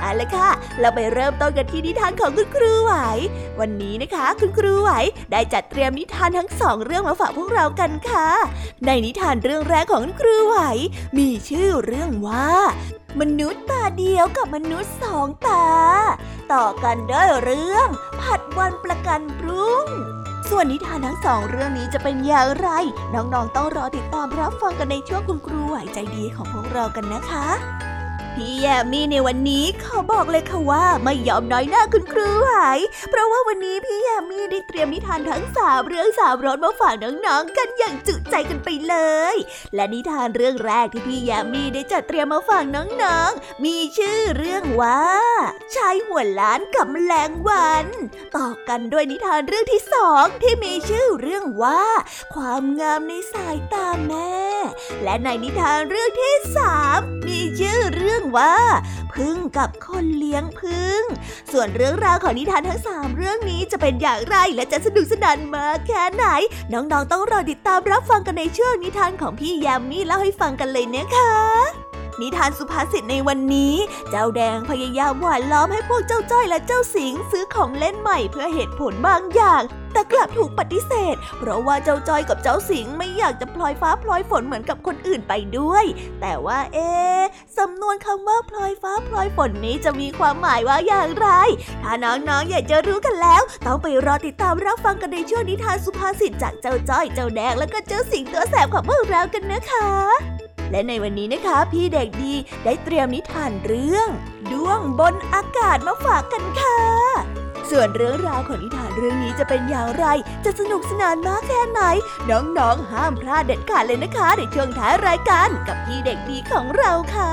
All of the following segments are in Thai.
เอาละค่ะ เราไปเริ่มต้นกันที่นิทานของคุณครูไหว วันนี้นะคะ คุณครูไหวได้จัดเตรียมนิทานทั้งสองเรื่องมาฝากพวกเรากันค่ะ ในนิทานเรื่องแรกของคุณครูไหว มีชื่อเรื่องว่ามนุษย์ตาเดียวกับมนุษย์สองตา ต่อกันด้วยเรื่อง ผัดวันประกันพรุ่งส่วนนิทานทั้งสองเรื่องนี้จะเป็นอย่างไร น้องๆต้องรอติดตามรับฟังกันในช่วงคุณครูไหวใจดีของพวกเรากันนะคะ พี่แยมมี่ในวันนี้ขอบอกเลยค่ะว่าไม่ยอมน้อยหน้าคุณครูไหวเพราะว่าวันนี้พี่แยมมี่ได้เตรียมนิทานทั้งสามเรื่องสามรสมาฝากน้องๆกันอย่างจุใจกันไปเลย และนิทานเรื่องแรกที่พี่แยมมี่ได้จัดเตรียมมาฝากน้องๆ มีชื่อเรื่องว่าชายหัวล้านกับแมลงวัน ต่อกันด้วยนิทานเรื่องที่สองที่มีชื่อเรื่องว่า ความงามในสายตาแม่ และในนิทานเรื่องที่สามมีชื่อเรื่องว่าพึ่งกับคนเลี้ยงพึ่ง ส่วนเรื่องราวของนิทานทั้งสามเรื่องนี้จะเป็นอย่างไรและจะสนุกสนานมากแค่ไหน น้องๆต้องรอติดตามรับฟังกันในช่วงนิทานของพี่ยามีเล่าให้ฟังกันเลยนะคะ นิทานสุภาษิตในวันนี้ เจ้าแดงพยายามหวานล้อมให้พวกเจ้าจ้อยและเจ้าสิงซื้อของเล่นใหม่เพื่อเหตุผลบางอย่าง แต่กลับถูกปฏิเสธ เพราะว่าเจ้าจ้อยกับเจ้าสิงไม่อยากจะพลอยฟ้าพลอยฝนเหมือนกับคนอื่นไปด้วย แต่ว่าเอ๊สำนวนคำว่าพลอยฟ้าพลอยฝนนี้จะมีความหมายว่าอย่างไร ถ้าน้องๆอยากจะรู้กันแล้ว ต้องไปรอติดตามรับฟังกันในช่วงนิทานสุภาษิตจากเจ้าจ้อยเจ้าแดงแล้วก็เจ้าสิงตัวแสบของพวกเรากันนะคะ และในวันนี้นะคะพี่เด็กดีได้เตรียมนิทานเรื่องด้วงบนอากาศมาฝากกันค่ะ ส่วนเรื่องราวของนิทานเรื่องนี้จะเป็นอย่างไร จะสนุกสนานมากแค่ไหน น้องๆ ห้ามพลาดเด็ดขาดเลยนะคะในช่วงท้ายรายการกับพี่เด็กดีของเราค่ะ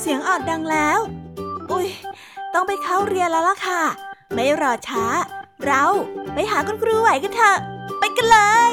เสียงออดดังแล้ว อุ้ย ต้องไปเข้าเรียนแล้วล่ะค่ะ ไม่รอช้า เราไปหาคุณครูไหวกันเถอะ ไปกันเลย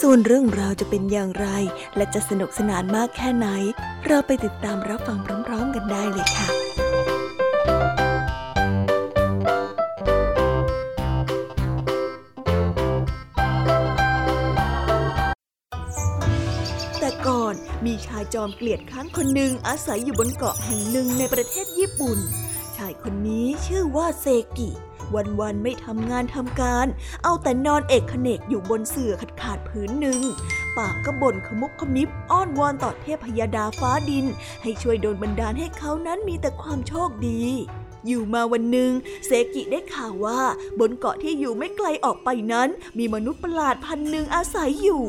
ส่วนเรื่องราวจะเป็นอย่างไร และจะสนุกสนานมากแค่ไหน เราไปติดตามรับฟังพร้อมๆกันได้เลยค่ะแต่ก่อนมีชายจอมเกลียดค้างคนหนึ่งอาศัยอยู่บนเกาะแห่งหนึ่งในประเทศญี่ปุ่น ชายคนนี้ชื่อว่าเซกิ วันๆไม่ทำงานทำการ เอาแต่นอนเอกขเนกอยู่บนเสื่อขาดขาดผืนหนึ่ง ปากก็บ่นขมุกขมิบอ้อนวอนต่อเทพยดาฟ้าดิน ให้ช่วยโดนบันดาลให้เขานั้นมีแต่ความโชคดีอยู่มาวันหนึ่งเซกิได้ข่าวว่า บนเกาะที่อยู่ไม่ไกลออกไปนั้น มีมนุษย์ประหลาดพันหนึ่งอาศัยอยู่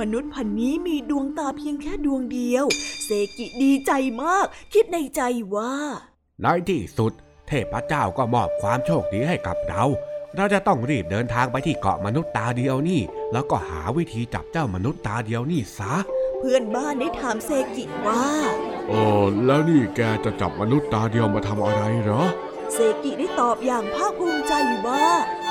มนุษย์พันนี้มีดวงตาเพียงแค่ดวงเดียว เซกิดีใจมาก คิดในใจว่าในที่สุด เทพเจ้าก็มอบความโชคดีให้กับเรา เราจะต้องรีบเดินทางไปที่เกาะมนุษย์ตาเดียวนี่ แล้วก็หาวิธีจับเจ้ามนุษย์ตาเดียวนี่ซะ เพื่อนบ้านได้ถามเซกิว่าโอ้แล้วนี่แกจะจับมนุษย์ตาเดียวมาทำอะไรเหรอ เซกิได้ตอบอย่างภาคภูมิใจว่า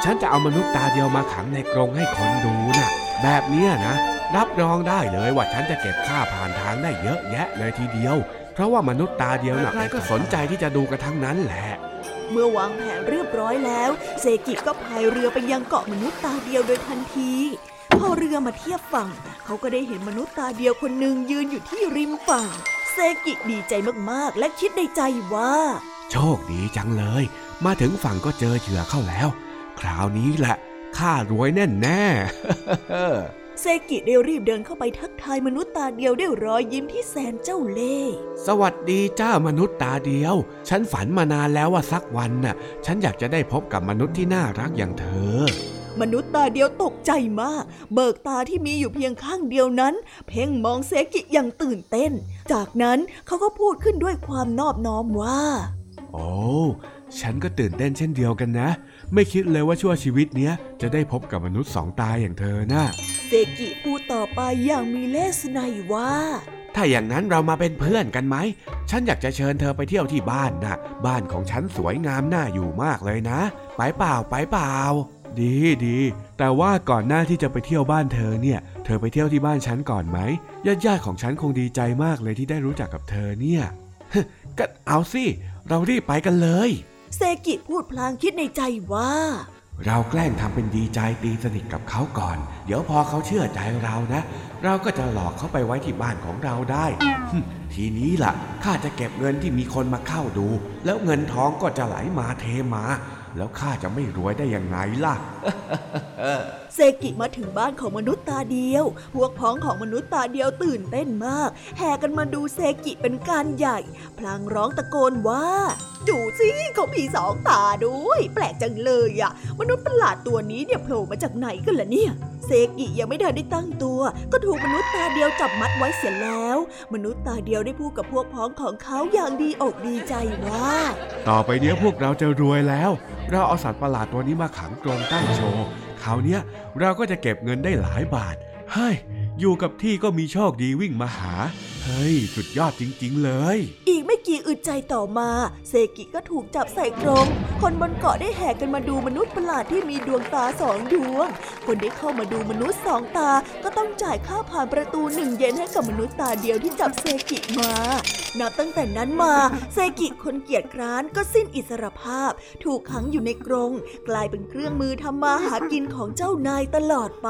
ฉันจะเอามนุษย์ตาเดียวมาขังในกรงให้คนดูนะ่ะ แบบเนี้ยนะ รับรองได้เลยว่าฉันจะเก็บค่าผ่านทางได้เยอะแยะเลยทีเดียว เพราะว่ามนุษย์ตาเดียวน่ะใครก็สนใจที่จะดูกันทั้งนั้นแหละ เมื่อวางแผนเรียบร้อยแล้ว เซกิก็พายเรือไปยังเกาะมนุษย์ตาเดียวโดยทันทีพอเรือมาเทียบฝั่ง เขาก็ได้เห็นมนุษย์ตาเดียวคนหนึ่งยืนอยู่ที่ริมฝั่ง เซกิดีใจมากๆ และคิดในใจว่า โชคดีจังเลย มาถึงฝั่งก็เจอเหยื่อเข้าแล้ว คราวนี้แหละข้ารวยแน่แน่ๆ เซกิได้รีบเดินเข้าไปทักทายมนุษย์ตาเดียวด้วยรอยยิ้มที่แสนเจ้าเล่ห์สวัสดีเจ้ามนุษย์ตาเดียว ฉันฝันมานานแล้วว่าสักวันน่ะ ฉันอยากจะได้พบกับมนุษย์ที่น่ารักอย่างเธอ มนุษย์ตาเดียวตกใจมาก เบิกตาที่มีอยู่เพียงข้างเดียวนั้น เพ่งมองเซกิอย่างตื่นเต้น จากนั้นเขาก็พูดขึ้นด้วยความนอบน้อมว่า โอ้ฉันก็ตื่นเต้นเช่นเดียวกันนะ ไม่คิดเลยว่าชั่วชีวิตเนี้ยจะได้พบกับมนุษย์สองตาอย่างเธอนะ เซกิพูดต่อไปอย่างมีเลสไนยว่า ถ้าอย่างนั้นเรามาเป็นเพื่อนกันไหม ฉันอยากจะเชิญเธอไปเที่ยวที่บ้านนะบ้านของฉันสวยงามน่าอยู่มากเลยนะ ไปเปล่าไปเปล่า ดีดี แต่ว่าก่อนหน้าที่จะไปเที่ยวบ้านเธอเนี่ย เธอไปเที่ยวที่บ้านฉันก่อนไหม ญาติญาติๆของฉันคงดีใจมากเลยที่ได้รู้จักกับเธอเนี่ยก็เอาสิ เรารีบไปกันเลย เซกิพูดพลางคิดในใจว่า เราแกล้งทำเป็นดีใจตีสนิทกับเขาก่อน เดี๋ยวพอเขาเชื่อใจเรานะ เราก็จะหลอกเขาไปไว้ที่บ้านของเราได้ ทีนี้ล่ะข้าจะเก็บเงินที่มีคนมาเข้าดู แล้วเงินทองก็จะไหลมาเทมา แล้วข้าจะไม่รวยได้ยังไงล่ะเซกิมาถึงบ้านของมนุษย์ตาเดียว พวกพ้องของมนุษย์ตาเดียวตื่นเต้นมาก แห่กันมาดูเซกิเป็นการใหญ่ พลางร้องตะโกนว่าดูสิเขามีสองตาด้วย แปลกจังเลยอะมนุษย์ประหลาดตัวนี้เนี่ยโผล่มาจากไหนกันล่ะเนี่ย เซกิยังไม่ทันได้ตั้งตัว ก็ถูกมนุษย์ตาเดียวจับมัดไว้เสียแล้ว มนุษย์ตาเดียวได้พูดกับพวกพ้องของเขาอย่างดีอกดีใจว่า ต่อไปเนี้ยพวกเราจะรวยแล้ว เราเอาสัตว์ประหลาดตัวนี้มาขังกรงตั้งโชว์คราวเนี้ยเราก็จะเก็บเงินได้หลายบาทเฮ้ย อยู่กับที่ก็มีโชคดีวิ่งมาหา เฮ้ย สุดยอดจริง ๆ เลย อีกไม่กี่อึดใจต่อมา เซกิก็ถูกจับใส่กรง คนบนเกาะได้แห่กันมาดูมนุษย์ประหลาดที่มีดวงตาสองดวง คนที่เข้ามาดูมนุษย์สองตา ก็ต้องจ่ายค่าผ่านประตูหนึ่งเยนให้กับมนุษย์ตาเดียวที่จับเซกิมา นับตั้งแต่นั้นมา เซกิคนเกียจคร้านก็สิ้นอิสรภาพ ถูกขังอยู่ในกรง กลายเป็นเครื่องมือทำมาหากินของเจ้านายตลอดไป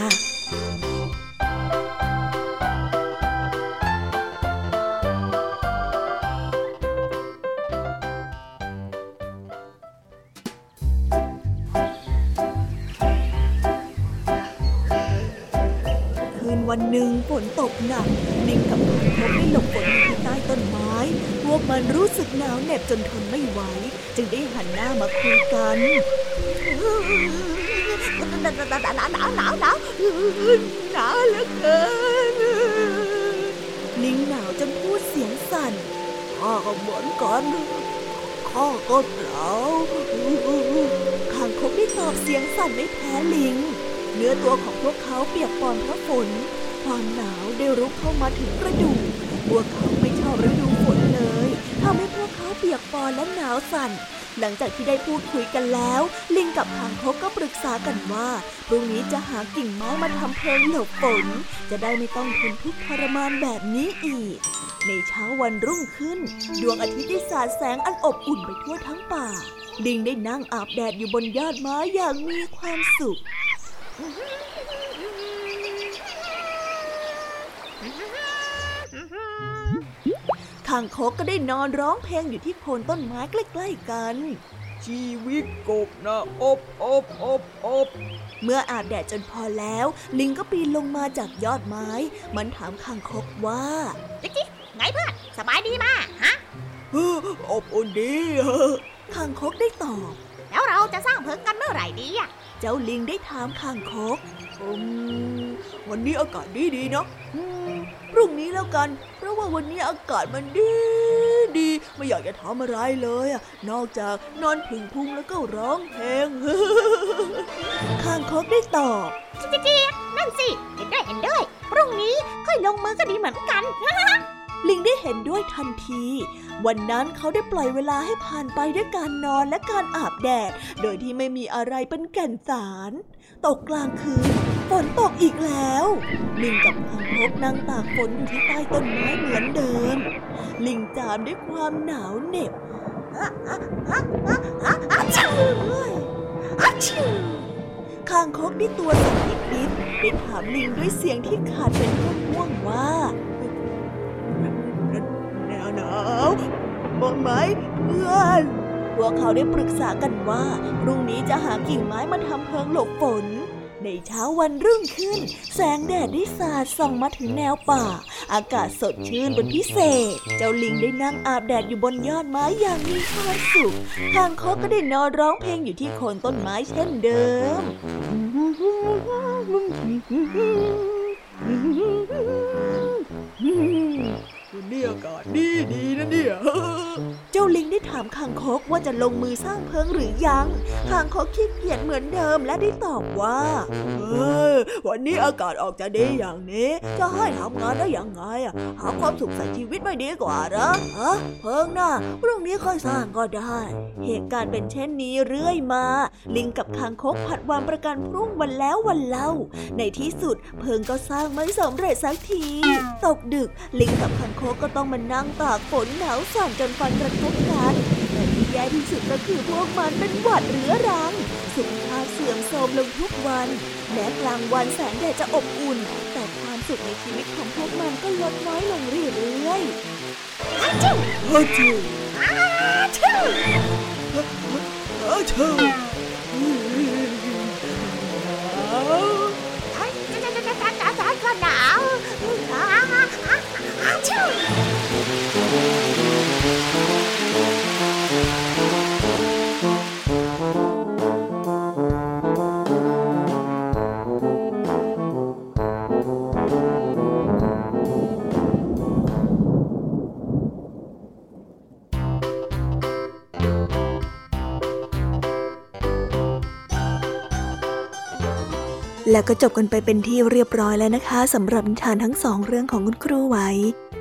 ตกหนักลิงกับคางคกได้หลบฝนอยู่ใต้ต้นไม้ พวกมันรู้สึกหนาวเหน็บจนทนไม่ไหว จึงได้หันหน้ามาคุยกันหนาวหนาวหนาวหนาวหนาวหนาวเหลือเกินลิงหนาวจนพูดเสียงสั่นข้าก็เหมือนกันข้าก็หนาวคางคกได้ตอบเสียงสั่นไม่แพ้ลิง เนื้อตัวของพวกเขาเปียกปอนเพราะฝน ความหนาวได้รุกเข้ามาถึงกระดูก พวกเขาไม่ชอบฤดูฝนเลยทำให้พวกเขาเปียกปอนและหนาวสั่น หลังจากที่ได้พูดคุยกันแล้ว ลิงกับคางคกก็ปรึกษากันว่าพรุ่งนี้จะหากิ่งไม้มาทำเพลิงหลบฝน จะได้ไม่ต้องทนทุกข์ทรมานแบบนี้อีก ในเช้าวันรุ่งขึ้น ดวงอาทิตย์ได้สาดแสงอันอบอุ่นไปทั่วทั้งป่า ลิงได้นั่งอาบแดดอยู่บนยอดไม้อย่างมีความสุข คางคกก็ได้นอนร้องเพลงอยู่ที่โคนต้นไม้ใกล้ๆกัน ชีวิตกบนะอบอบอบอบเมื่ออาบแดดจนพอแล้ว ลิงก็ปีนลงมาจากยอดไม้ มันถามคางคกว่าจิ๊กจิ๊กไงเพื่อนสบายดีมาฮะอบอุ่นดีคางคกได้ตอบ แล้วเราจะสร้างเพิงกันเมื่อไหร่ดีอะ เจ้าลิงได้ถามคางคก วันนี้อากาศดีดีเนาะพรุ่งนี้แล้วกัน เพราะว่าวันนี้อากาศมันดีดี ไม่อยากจะทำอะไรเลยอะนอกจากนอนพึ่งพุงแล้วก็ร้องเพลงข้างคกได้ตอบจิ๊กจิ๊กนั่นสิ เห็นด้วยเห็นด้วยพรุ่งนี้ค่อยลงมือก็ดีเหมือนกันลิงได้เห็นด้วยทันที วันนั้นเขาได้ปล่อยเวลาให้ผ่านไปด้วยการนอนและการอาบแดด โดยที่ไม่มีอะไรเป็นแก่นสาร ตกกลางคืน ฝนตกอีกแล้ว ลิงกับคางคกนั่งตากฝนอยู่ที่ใต้ต้นไม้เหมือนเดิม ลิงจามด้วยความหนาวเหน็บคางคกได้ตัวสั่นนิดๆได้ถามลิงด้วยเสียงที่ขาดเป็นห่วงว่าหนาวมองไหมเพื่อน วกเขาได้ปรึกษากันว่าพรุ่งนี้จะหากิ่งไม้มาทำเพลิงหลบฝนในเช้าวันรุ่งขึ้น แสงแดดได้สาดส่องมาถึงแนวป่า อากาศสดชื่นเป็นพิเศษ เจ้าลิงได้นั่งอาบแดดอยู่บนยอดไม้อย่างมีความสุขทางคกก็ได้นอนร้องเพลงอยู่ที่โคนต้นไม้เช่นเดิม วันนี้อากาศดีดีนะเนี่ย เจ้าลิงได้ถามคางคกว่าจะลงมือสร้างเพิงหรือยังคางคกขี้เกียจเหมือนเดิมและได้ตอบว่า เออ วันนี้อากาศออกจะดีอย่างนี้ จะให้ทำงานได้ยังไงอะหาความสุขใส่ชีวิตไม่ดีกว่าหรอฮะเพิงน่ะพรุ่งนี้ค่อยสร้างก็ได้ เหตุการณ์เป็นเช่นนี้เรื่อยมา ลิงกับคางคกผัดวันประกันพรุ่งวันแล้ววันเล่า ในที่สุดเพิงก็สร้างไม่สำเร็จสักที ตกดึกลิงกับคางคกก็ต้องมานั่งตากฝนหนาวสั่นจนฟันกระทบกันแต่ที่แย่ที่สุดก็คือพวกมันเป็นหวัดเรื้อรัง สุขภาพเสื่อมโทรมลงทุกวัน แม้กลางวันแสงแดดจะอบอุ่น แต่ความสุขในชีวิตของพวกมันก็ลดน้อยลงเรื่อยๆฮัจูฮัจูฮัจูฮัจูหนาวอาชู แล้วก็จบกันไปเป็นที่เรียบร้อยแล้วนะคะสำหรับนิทานทั้งสองเรื่องของคุณครูไหว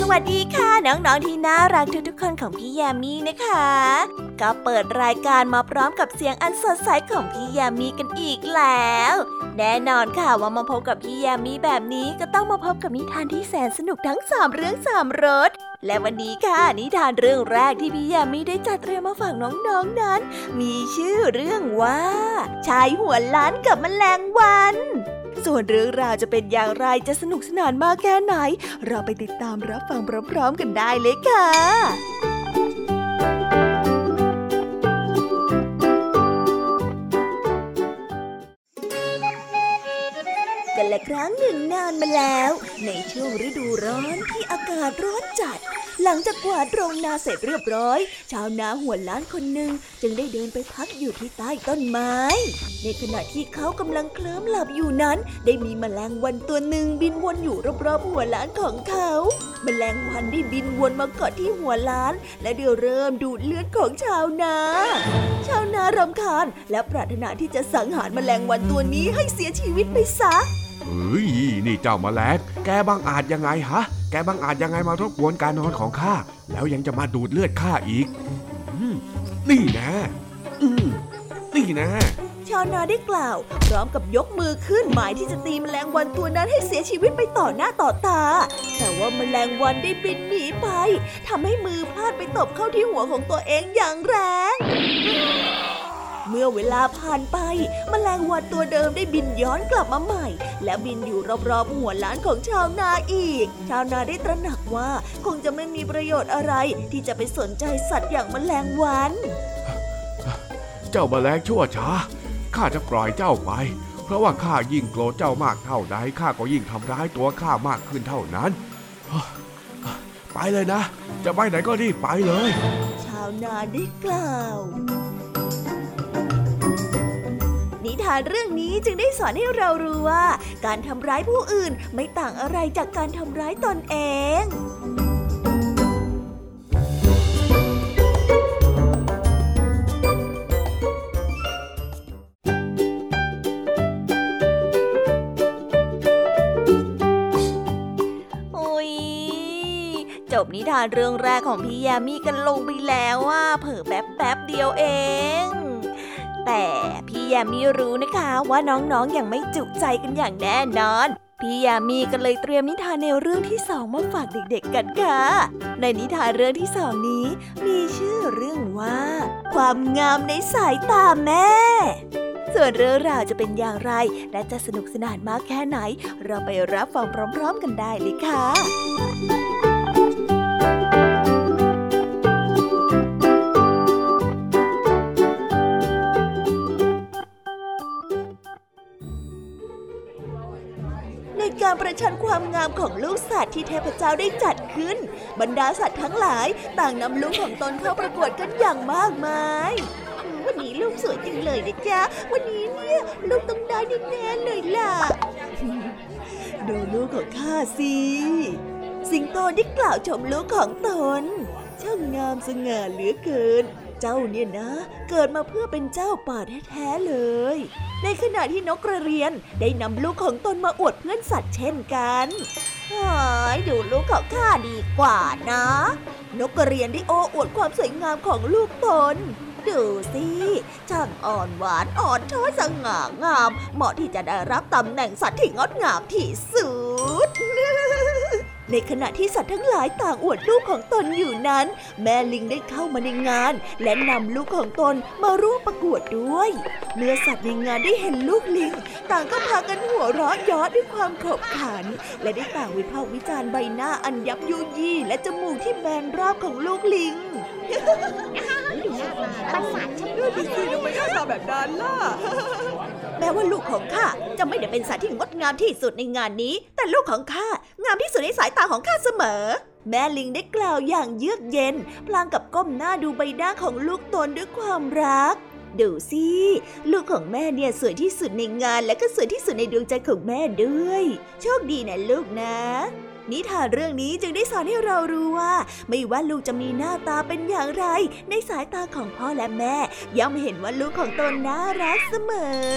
สวัสดีค่ะน้องๆที่น่ารักทุกๆคนของพี่แยามี่นะคะ ก็เปิดรายการมาพร้อมกับเสียงอันสดใสของพี่แยามี่กันอีกแล้ว แน่นอนค่ะว่ามาพบกับพี่แยามี่แบบนี้ก็ต้องมาพบกับนิทานที่แสนสนุกทั้งสามเรื่องสามรสและวันนี้ค่ะนิทานเรื่องแรกที่พี่แยามี่ได้จัดเตรียมมาฝากน้องๆนนั้น มีชื่อเรื่องว่าชายหัวล้านกับแมลงวัน ส่วนเรื่องราวจะเป็นอย่างไรจะสนุกสนานมากแค่ไหน เราไปติดตามรับฟังพร้อมๆกันได้เลยค่ะกันละครั้งหนึ่งนานมาแล้ว ในช่วงฤดูร้อนที่อากาศร้อนจัด หลังจากกวาดโรงนาเสร็จเรียบร้อย ชาวนาหัวล้านคนหนึ่งจึงได้เดินไปพักอยู่ที่ใต้ต้นไม้ ในขณะที่เขากำลังเคลิ้มหลับอยู่นั้น ได้มีแมลงวันตัวหนึ่งบินวนอยู่รอบๆหัวล้านของเขาแมลงวันได้บินวนมาเกาะที่หัวล้าน และเดี๋ยวเริ่มดูดเลือดของชาวนา ชาวนารำคาญและปรารถนาที่จะสังหารแมลงวันตัวนี้ให้เสียชีวิตไปซะ เฮ้ยนี่เจ้าแมลงแกบังอาจยังไงฮะ แกบังอาจยังไงมารบกวนการนอนของข้า แล้วยังจะมาดูดเลือดข้าอีกอนี่นะนี่นะ ชาวนาได้กล่าว พร้อมกับยกมือขึ้นหมายที่จะตีแมลงวันตัวนั้นให้เสียชีวิตไปต่อหน้าต่อตา แต่ว่าแมลงวันได้บินหนีไปทำให้มือพลาดไปตบเข้าที่หัวของตัวเองอย่างแรง เมื่อเวลาผ่านไปแมลงวันตัวเดิมได้บินย้อนกลับมาใหม่ และบินอยู่รอบๆหัวล้านของชาวนาอีก ชาวนาได้ตระหนักว่าคงจะไม่มีประโยชน์อะไร ที่จะไปสนใจสัตว์อย่างแมลงวัน เจ้าแมลงชั่วช้าข้าจะปล่อยเจ้าไป เพราะว่าข้ายิ่งโกรธเจ้ามากเท่าใดข้าก็ยิ่งทำร้ายตัวข้ามากขึ้นเท่านั้น ไปเลยนะ จะไปไหนก็รีบไปเลย ชาวนาได้กล่าว นิทานเรื่องนี้จึงได้สอนให้เรารู้ว่า การทำร้ายผู้อื่นไม่ต่างอะไรจากการทำร้ายตนเองโอ้ยจบนิทานเรื่องแรกของพี่ยามีกันลงไปแล้วว่าเผลอแป๊บแป๊บเดียวเอง แต่พี่ยามีรู้นะคะว่าน้องๆออย่างไม่จุใจกันอย่างแน่นอน พี่ยามีก็เลยเตรียมนิทานในเรื่องที่สองมาฝากเด็กๆกันค่ะ ในนิทานเรื่องที่สองนี้ มีชื่อเรื่องว่า ความงามในสายตาแม่ส่วนเรื่องราวจะเป็นอย่างไร และจะสนุกสนานมากแค่ไหน เราไปรับฟังพร้อม ๆ กันได้เลยค่ะ ชันความงามของลูกสัตว์ที่เทพเจ้าได้จัดขึ้น บรรดาสัตว์ทั้งหลายต่างนำลูกของตนเข้าประกวดกันอย่างมากมายวันนี้ลูกสวยจังเลยนะจ๊ะ วันนี้เนี่ยลูกต้องได้แน่เลยล่ะ ดูลูกของข้าสิ สิงโตได้กล่าวชมลูกของตน ช่างงามสง่าเหลือเกิน เจ้าเนี่ยนะ เกิดมาเพื่อเป็นเจ้าป่าแท้ๆเลย ในขณะที่นกกระเรียนได้นำลูกของตนมาอวดเพื่อนสัตว์เช่นกันหายดูลูกของข้าดีกว่านะ นกกระเรียนได้โอ้อวดความสวยงามของลูกตนดูสิช่างอ่อนหวานอ่อนช้อยสง่างาม เหมาะที่จะได้รับตำแหน่งสัตว์ที่งดงามที่สุด ในขณะที่สัตว์ทั้งหลายต่างอวดลูกของตนอยู่นั้น แม่ลิงได้เข้ามาในงาน และนำลูกของตนมาร่วมประกวดด้วย เมื่อสัตว์ในงานได้เห็นลูกลิง ต่างก็พากันหัวเราะเย้อด้วยความขบขัน และได้ต่างวิพากษ์วิจารณ์ใบหน้าอันยับยุยี่และจมูกที่แบนราบของลูกลิงประสาทฉันดูสิทำไมหน้าตาแบบนั้นล่ะ แม้ว่าลูกของข้าจะไม่ได้เป็นสัตว์ที่งดงามที่สุดในงานนี้ แต่ลูกของข้างามที่สุดในสายตาของข้าเสมอ แม่ลิงได้กล่าวอย่างเยือกเย็น พลางกับก้มหน้าดูใบหน้าของลูกตนด้วยความรักดูสิลูกของแม่เนี่ยสวยที่สุดในงานและก็สวยที่สุดในดวงใจของแม่ด้วย โชคดีนะลูกนะ นิทานเรื่องนี้จึงได้สอนให้เรารู้ว่า ไม่ว่าลูกจะมีหน้าตาเป็นอย่างไร ในสายตาของพ่อและแม่ ย่อมเห็นว่าลูกของตนน่ารักเสมอ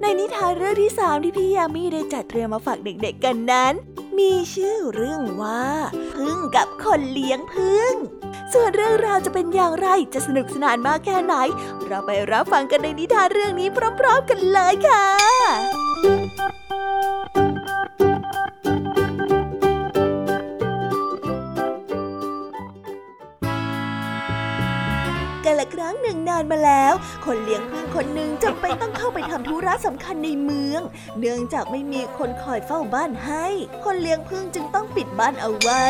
ในนิทานเรื่องที่สามที่พี่ยามีได้จัดเตรียมมาฝากเด็กๆกันนั้น มีชื่อเรื่องว่าพึ่งกับคนเลี้ยงพึ่ง ส่วนเรื่องราวจะเป็นอย่างไรจะสนุกสนานมากแค่ไหน เราไปรับฟังกันในนิทานเรื่องนี้พร้อม ๆ กันเลยค่ะ กันละครั้งหนึ่งนานมาแล้ว คนเลี้ยงพึ่งคนหนึ่งจำเป็นต้องเข้าไปทำธุระสำคัญในเมือง เนื่องจากไม่มีคนคอยเฝ้าบ้านให้ คนเลี้ยงพึ่งจึงต้องปิดบ้านเอาไว้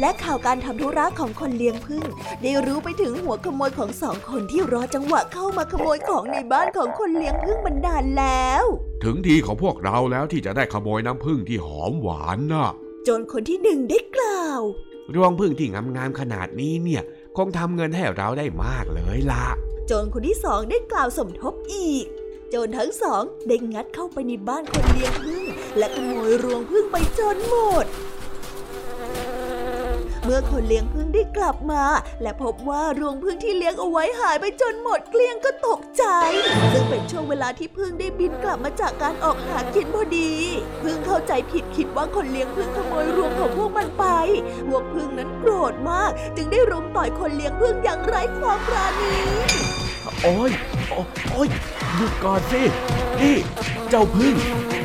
และข่าวการทำธุระของคนเลี้ยงพึ่ง ได้รู้ไปถึงหัวขโมยของสองคนที่รอจังหวะเข้ามาขโมยของในบ้านของคนเลี้ยงพึ่งมานานแล้ว ถึงทีของพวกเราแล้วที่จะได้ขโมยน้ำผึ้งที่หอมหวานน่ะจนคนที่หนึ่งได้กล่าว รวงผึ้งที่งามๆขนาดนี้เนี่ย คงทำเงินให้เราได้มากเลยล่ะโจรคนที่สองได้กล่าวสมทบอีก โจรทั้งสองได้งัดเข้าไปในบ้านคนเลี้ยงพึ่งและขโมยรวงพึ่งไปจนหมด เมื่อคนเลี้ยงพึ่งได้กลับมา และพบว่ารวงพึ่งที่เลี้ยงเอาไว้หายไปจนหมดเกลี้ยงก็ตกใจ ซึ่งเป็นช่วงเวลาที่พึ่งได้บินกลับมาจากการออกหากินพอดี พึ่งเข้าใจผิดคิดว่าคนเลี้ยงพึ่งขโมยรวงของพวกมันไป พวกพึ่งนั้นโกรธมาก จึงได้รุมต่อยคนเลี้ยงพึ่งอย่างไร้ความปราณี โอ้ยโอ้ยหยุดก่อนสินี่เจ้าพึ่ง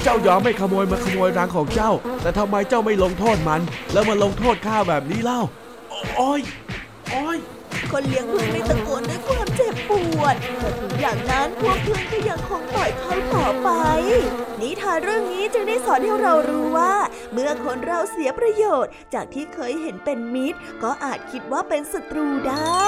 เจ้ายอมไม่ขโมยมาขโมยรังของเจ้า แต่ทำไมเจ้าไม่ลงโทษมัน แล้วมาลงโทษข้าแบบนี้เล่า โอ้ยโอ้ยคนเลี้ยงพึ่งได้ตะโกนด้วยความเจ็บปวดแต่ถึงอย่างนั้นพวกพึ่งก็ยังคงต่อยเขาต่อไป นิทานเรื่องนี้จึงได้สอนให้เรารู้ว่า เมื่อคนเราเสียประโยชน์ จากที่เคยเห็นเป็นมิตร ก็อาจคิดว่าเป็นศัตรูได้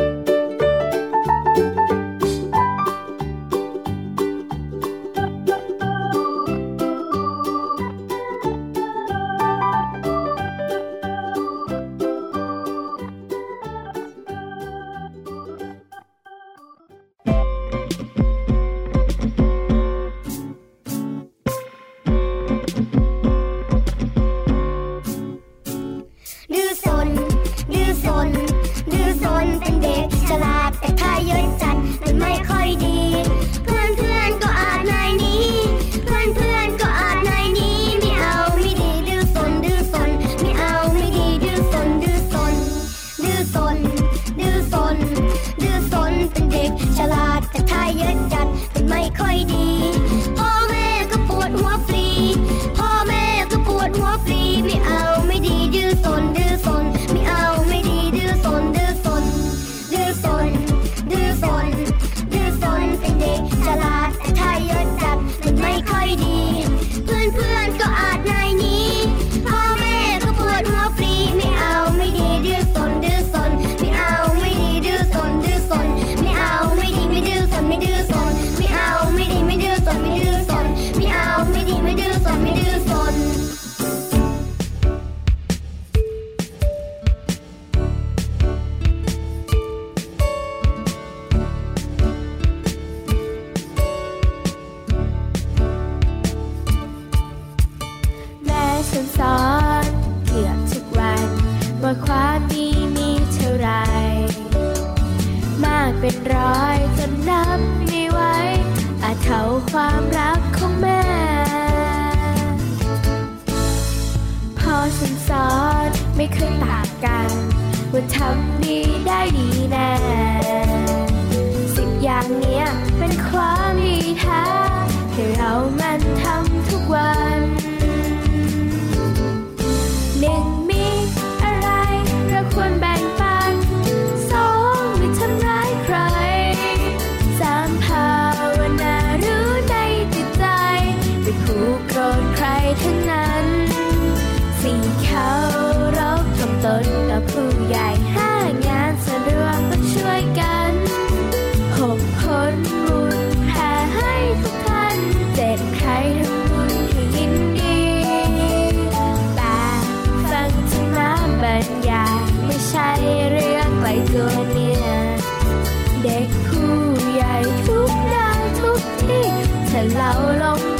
lâu lắm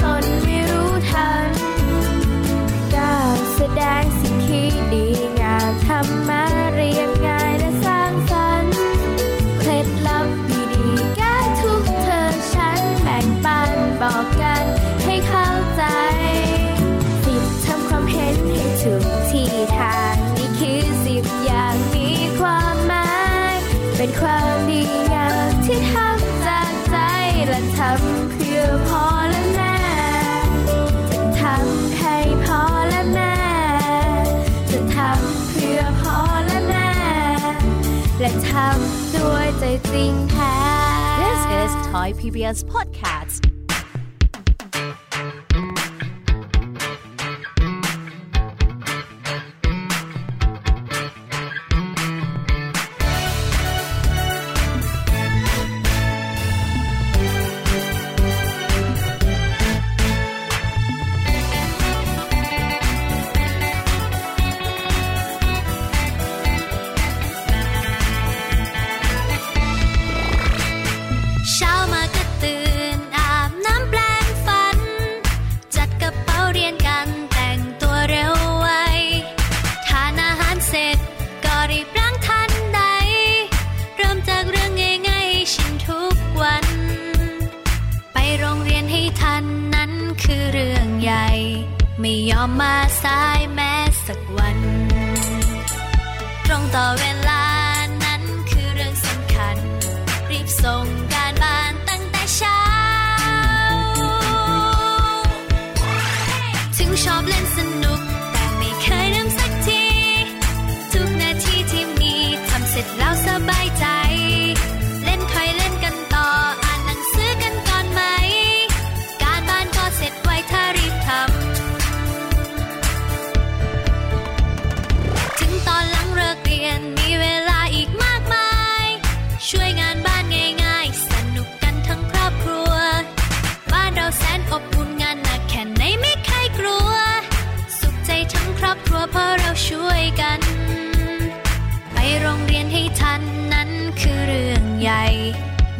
ทำด้วยใจจริงแท้ This is Thai PBS podcast. thought when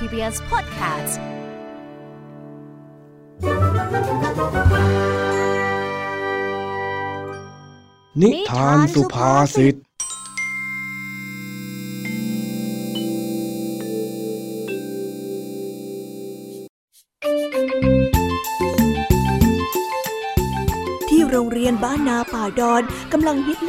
PBS Podcast นิทานสุภาษิตที่โรงเรียนบ้านนาป่าดอนกำลังฮิต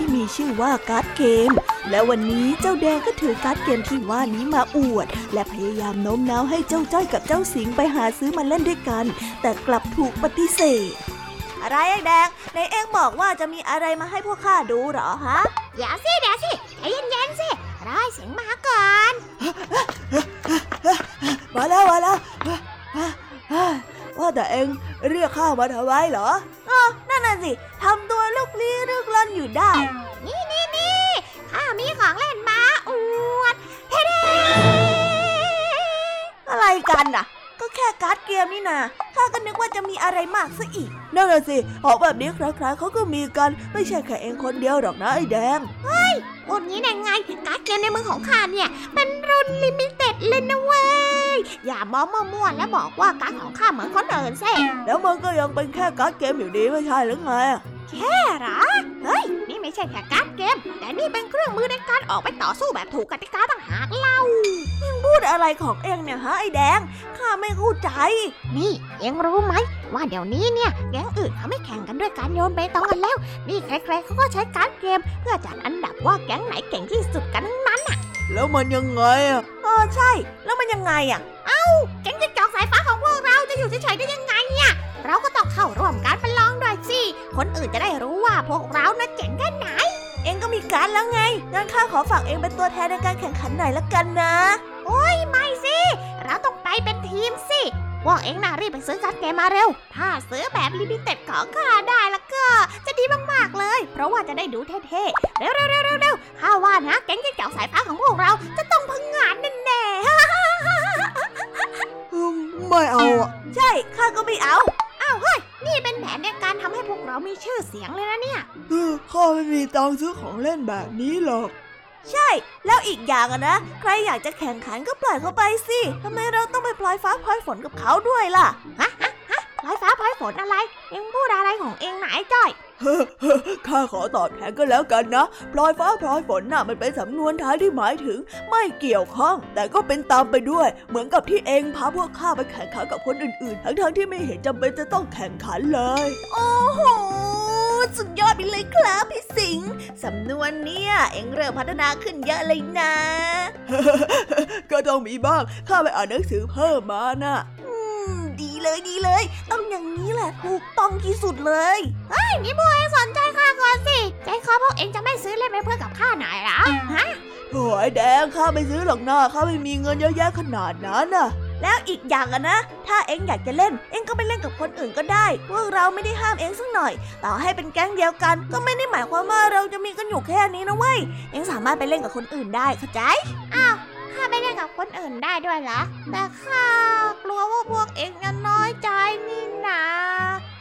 ที่มีชื่อว่าการ์ดเกม และวันนี้เจ้าแดงก็ถือการ์ดเกมที่ว่านี้มาอวด และพยายามโน้มน้าวให้เจ้าจ้อยกับเจ้าสิงไปหาซื้อมาเล่นด้วยกัน แต่กลับถูกปฏิเสธ อะไรไอ้แดงในเอ็งบอกว่าจะมีอะไรมาให้พวกข้าดูหรอฮะอย่าสิเดี๋ยวสิใจเย็นๆสิรอให้สิงมาก่อนมาแล้วมาแล้ว ว่าแต่เองเรียกข้ามาทำไมเหรออ๋อนั่นน่ะสิทำตัวลุกลี้ลุกลนอยู่ได้ นี่นี่นี่ข้ามีของเล่นมาอวดเท่อะไรกันน่ะ แค่การ์ดเกมนี่นาข้าก็นึกว่าจะมีอะไรมากซะอีก นั่นน่ะสิของแบบนี้ใครๆเขาก็มีกัน ไม่ใช่แค่เอ็งคนเดียวหรอกนะไอ้แดงพูดงี้ได้ไงการ์ดเกมในมือของข้าเนี่ยเป็นรุ่น limited เลยนะเว้ย อย่ามองมั่วๆและบอกว่าการ์ดของข้าเหมือนคนอื่นสิแล้วมันก็ยังเป็นแค่การ์ดเกมอยู่ดีไม่ใช่หรือไงอะแค่เหรอ เฮ้ยนี่ ไม่ใช่แค่การ์ดเกม แต่นี่เป็นเครื่องมือในการออกไปต่อสู้แบบถูกกติกาต่างหากเล่าพูดอะไรของเองเนี่ยฮะไอ้แดง ข้าไม่เข้าใจ นี่เอ็งรู้ไหมว่าเดี๋ยวนี้เนี่ยแก๊งอื่นเขาไม่แข่งกันด้วยการโยนเปตองกันแล้ว นี่ใครๆเขาก็ใช้การ์ดเกม เพื่อจัดอันดับว่าแก๊งไหนเก่งที่สุดกันทั้งนั้นแล้วมันยังไงอะเออใช่ แล้วมันยังไงอะแก๊งจิ้งจอกสายฟ้าของพวกเราจะอยู่เฉยๆได้ยังไงเนี่ยเราก็ต้องเข้าร่วมการประลองด้วย สิ คนอื่นจะได้รู้ว่าพวกเรานะเจ๋งแค่ไหน เอ็งก็มีการ์ดแล้วไง งั้นข้าขอฝากเอ็งเป็นตัวแทนในการแข่งขันหน่อยละกันนะไม่สิ เราต้องไปเป็นทีมสิ พวกเอ็งน่ะรีบไปซื้อการ์ดเกมมาเร็ว ถ้าซื้อแบบ limited ของข้าได้แล้วก็ จะดีมากๆเลย เพราะว่าจะได้ดูเท่ๆ เร็วๆๆๆๆข้าว่านะแก๊งจิ้งจอกสายฟ้าของพวกเราจะต้องพังงานแน่ๆอืมไม่เอาอะใช่ ข้าก็ไม่เอา นี่เป็นแผนในการทำให้พวกเรามีชื่อเสียงเลยนะเนี่ยเออข้าไม่มีตังค์ซื้อของเล่นแบบนี้หรอก ใช่ แล้วอีกอย่างอะนะ ใครอยากจะแข่งขันก็ปล่อยเขาไปสิทำไมเราต้องไปพลอยฟ้าพลอยฝนกับเขาด้วยล่ะพลอยฟ้าพลอยฝนอะไร เอ็งพูดอะไรของเอ็งไหนะไอ้จ้อย ข้าขอตอบแทนก็แล้วกันนะพลอยฟ้าพลอยฝนน่ะมันเป็นสำนวนท้ายที่หมายถึง ไม่เกี่ยวข้อง แต่ก็เป็นตามไปด้วย เหมือนกับที่เองพาพวกข้าไปแข่งขันกับคนอื่นๆ ทั้งๆที่ไม่เห็นจำเป็นจะต้องแข่งขันเลย โอ้โหสุดยอดไปเลยครับพี่สิงห์สำนวนเนี่ยเอ็งเริ่มพัฒนาขึ้นเยอะเลยนะ ก็ต้องมีบ้าง ข้าไปอ่านหนังสือเพิ่มมาน่ะอืม ดีเลยดีเลย ต้องอย่างนี้แหละถูกต้องที่สุดเลยนี่พวกเอ็งสนใจข้าก่อนสิใจคอพวกเอ็งจะไม่ซื้อเล่นไปเพื่อกับข้าไหนอยเหรอฮะโอ้ยแดงข้าไม่ซื้อหรอกนะข้าไม่มีเงินเยอะแยะขนาดนั้นน่ะ แล้วอีกอย่างอะนะ ถ้าเอ็งอยากจะเล่น เอ็งก็ไปเล่นกับคนอื่นก็ได้ พวกเราไม่ได้ห้ามเอ็งสักหน่อย ต่อให้เป็นแก๊งเดียวกัน ก็ไม่ได้หมายความว่าเราจะมีกันอยู่แค่นี้นะเว้ยเอ็งสามารถไปเล่นกับคนอื่นได้เข้าใจ ข้าไม่เล่นกับคนอื่นได้ด้วยเหรอ แต่ข้ากลัวว่าพวกเอ็งจะน้อยใจนี่นา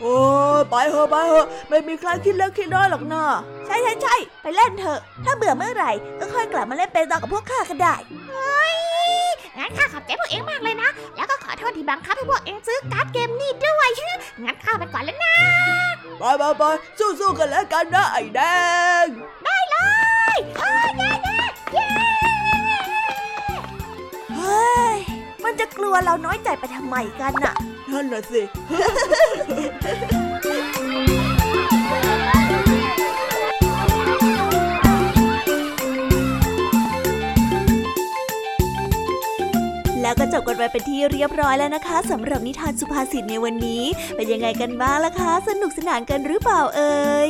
โอ้ยไปเถอะไปเถอะไม่มีใครคิดเล็กคิดน้อยหรอกนะใช่ใช่ใช่ไปเล่นเถอะ ถ้าเบื่อเมื่อไหร่ก็ค่อยกลับมาเล่นเปตองกับพวกข้าก็ได้งั้นข้าขอบใจพวกเอ็งมากเลยนะ แล้วก็ขอโทษที่บังคับให้พวกเอ็งซื้อการ์ดเกมนี่ด้วยงั้นข้าไปก่อนแล้วนะไปไปไปสู้ๆกันแล้วกันนะไอ้แดงเฮ้ย มันจะกลัวเราน้อยใจไปทำไมกันน่ะ นั่นน่ะสิแล้วก็จบกันไปเป็นที่เรียบร้อยแล้วนะคะสำหรับนิทานสุภาษิตในวันนี้ เป็นยังไงกันบ้างล่ะคะ สนุกสนานกันหรือเปล่าเอ่ย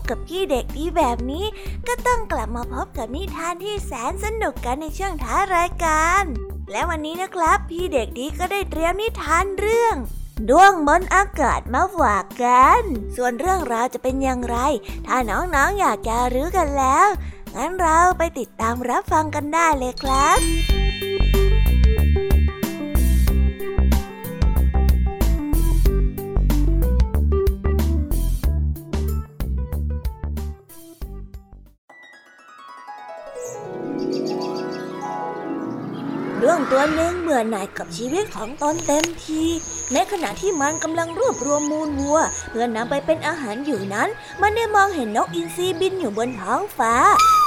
กับพี่เด็กดีแบบนี้ ก็ต้องกลับมาพบกับนิทานที่แสนสนุกกันในช่วงท้ายรายการ และวันนี้นะครับ พี่เด็กดีก็ได้เตรียมนิทานเรื่องดวงบนอากาศมาฝากกัน ส่วนเรื่องราวจะเป็นอย่างไร ถ้าน้องๆออยากจะรู้กันแล้ว งั้นเราไปติดตามรับฟังกันได้เลยครับ เื่อหนึ่งเมื่อนายกับชีวิตของตนเต็มทีในขณะที่มันกำลังรวบรวมมูลวัว เพื่อนำไปเป็นอาหารอยู่นั้น มันได้มองเห็นนกอินทรีบินอยู่บนท้องฟ้า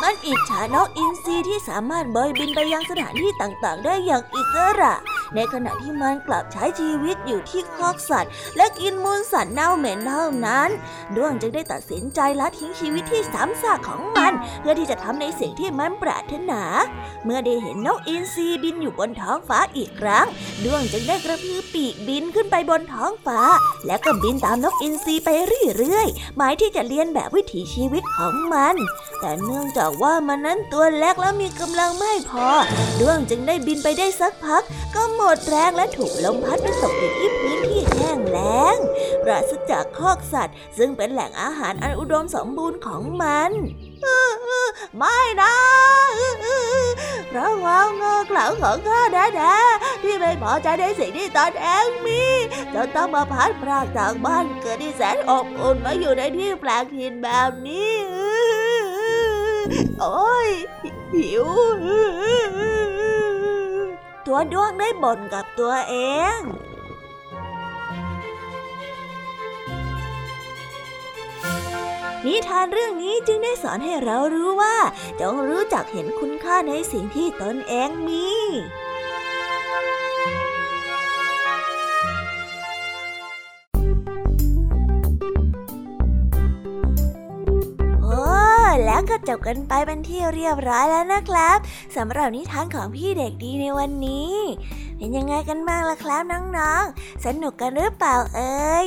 มันอิจฉานกอินทรีที่สามารถเบยบินไปยังสถานที่ต่างๆ ได้อย่างอิสระ ในขณะที่มันกลับใช้ชีวิตอยู่ที่คอกสัตว์ และกินมูลสัตว์เน่าเหม็นเท่านั้นด้วงจึงได้ตัดสินใจละทิ้งชีวิตที่สามซากของมัน เพื่อที่จะทำในสิ่งที่มันปรารถนา เมื่อได้เห็นนกอินทรีบินอยู่บนท้องฟ้าอีกครั้ง ดวงจึงได้กระพือปีกบินขึ้นไปบนท้องฟ้า แล้วก็บินตามนกอินทรีไปเรื่อยๆ หมายที่จะเลียนแบบวิถีชีวิตของมัน แต่เนื่องจากว่ามันนั้นตัวเล็กและมีกำลังไม่พอ ดวงจึงได้บินไปได้สักพัก ก็หมดแรงและถูกลมพัดไปตกอยู่ที่พื้นที่แห้งแล้งปราศจากคอกสัตว์ ซึ่งเป็นแหล่งอาหารอันอุดมสมบูรณ์ของมัน ไม่นะเพราะความโง่เขลาของข้าแน่ๆที่ไม่พอใจในสิ่งที่ตนเองมีจนต้องมาพัดพรากจากบ้านเกิดที่แสนอบอุ่นมาอยู่ในที่แปลกถิ่นแบบนี้ โอ้ยหิวตัวด้วงได้บ่นกับตัวเอง นิทานเรื่องนี้จึงได้สอนให้เรารู้ว่า จงรู้จักเห็นคุณค่าในสิ่งที่ตนเองมีโอ้แล้วก็จบกันไปเป็นที่เรียบร้อยแล้วนะครับสำหรับนิทานของพี่เด็กดีในวันนี้ เป็นยังไงกันบ้างล่ะครับน้องๆ สนุกกันหรือเปล่าเอ่ย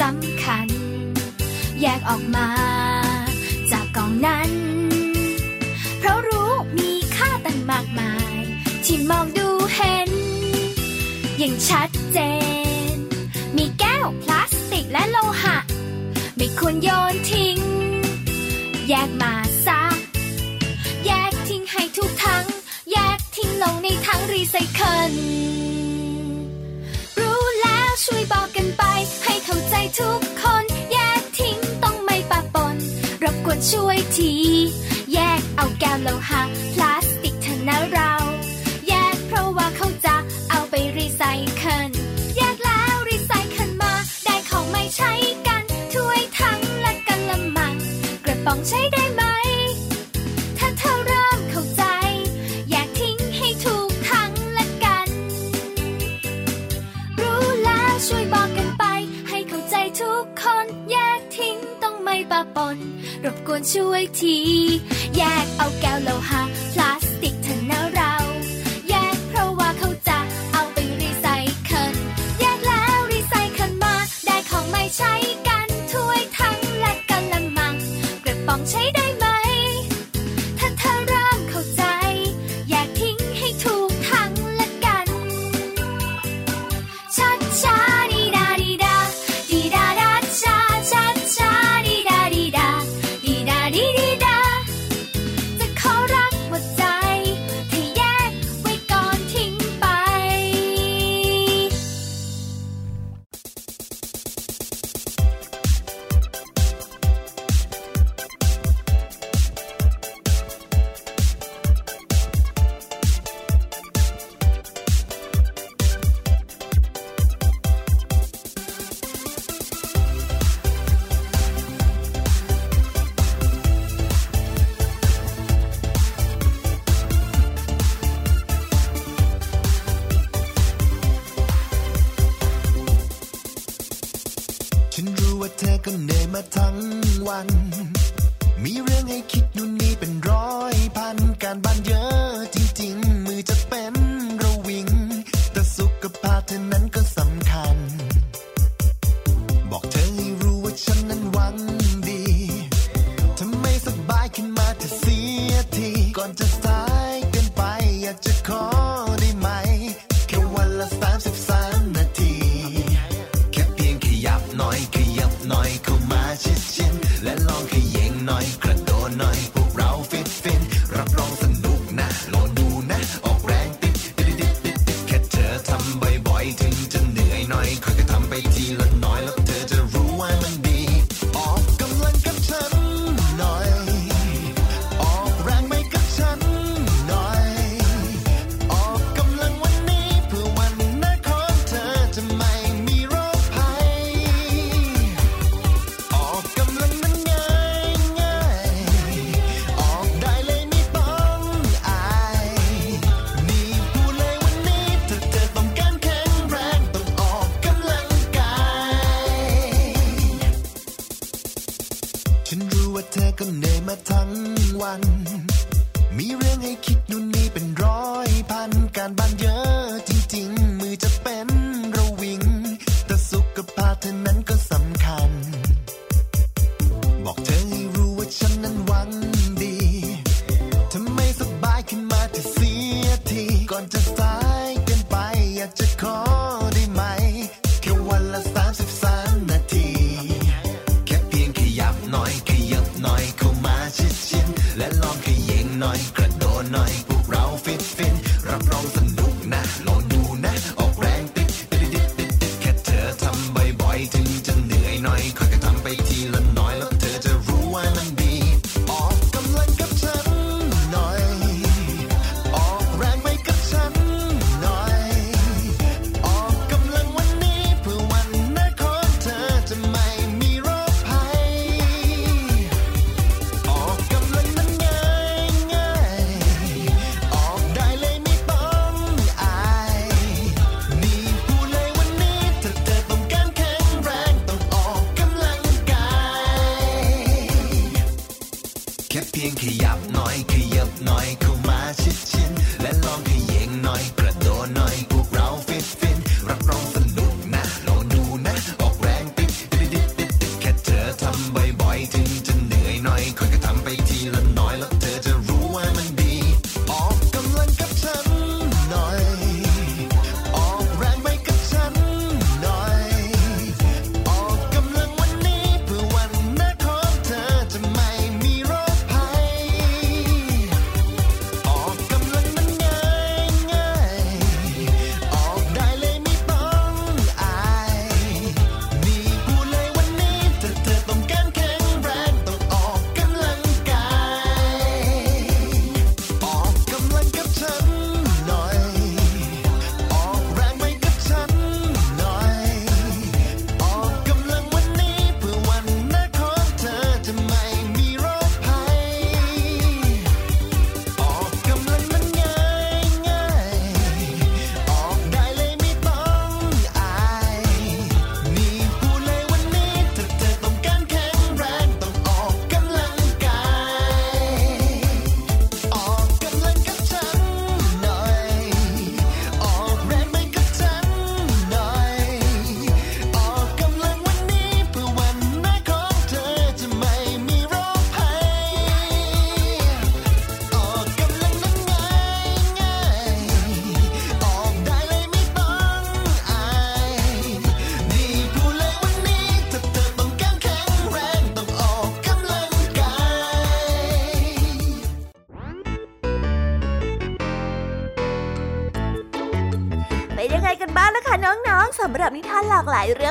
สำคัญ แยกออกมา จากกองนั้น เพราะรู้มีค่าตั้งมากมาย ที่มองดูเห็น อย่างชัดเจน มีแก้วพลาสติกและโลหะ ไม่ควรโยนทิ้ง แยกมาซะ แยกทิ้งให้ทุกทั้ง แยกทิ้งลงในถังรีไซเคิล ทุกคนแยกทิ้งต้องไม่ปะปน รบกวนช่วยที แยกเอาแก้วโลหะพลาสติกเถอะนะเรา แยกเพราะว่าเขาจะเอาไปรีไซเคิล แยกแล้วรีไซเคิลมา ได้ของไม่ใช้กันถ้วยทั้งและกันละมัง กระป๋องใช้ได้ ช่วยที แยกเอาแก้วโลหะ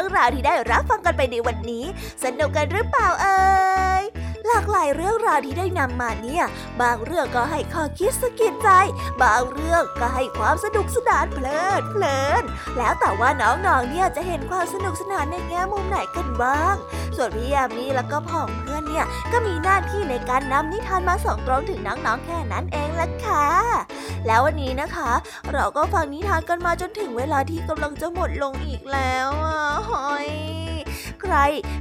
รื่องราวที่ได้รับฟังกันไปในวันนี้ สนุกกันหรือเปล่าเอ่ยหลากหลายเรื่องราวที่ได้นำมาเนี่ย บางเรื่องก็ให้ข้อคิดสะกิดใจ บางเรื่องก็ให้ความสนุกสนานเพลิดเพลิน แล้วแต่ว่าน้องๆเนี่ยจะเห็นความสนุกสนานในแง่มุมไหนกันบ้าง ส่วนพี่ยามีแล้วก็พ่องเพื่อนเนี่ยก็มีหน้าที่ในการนำนิทานมาส่งตรงถึงน้องๆแค่นั้นเองละค่ะ แล้ววันนี้นะคะ เราก็ฟังนิทานกันมาจนถึงเวลาที่กำลังจะหมดลงอีกแล้วอะหอยใคร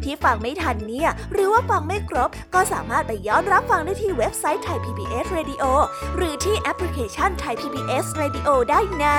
ที่ฟังไม่ทันเนี่ย หรือว่าฟังไม่ครบ ก็สามารถไปย้อนรับฟังได้ที่เว็บไซต์ไทย PBS Radio หรือที่แอปพลิเคชันไทย PBS Radio ได้นะ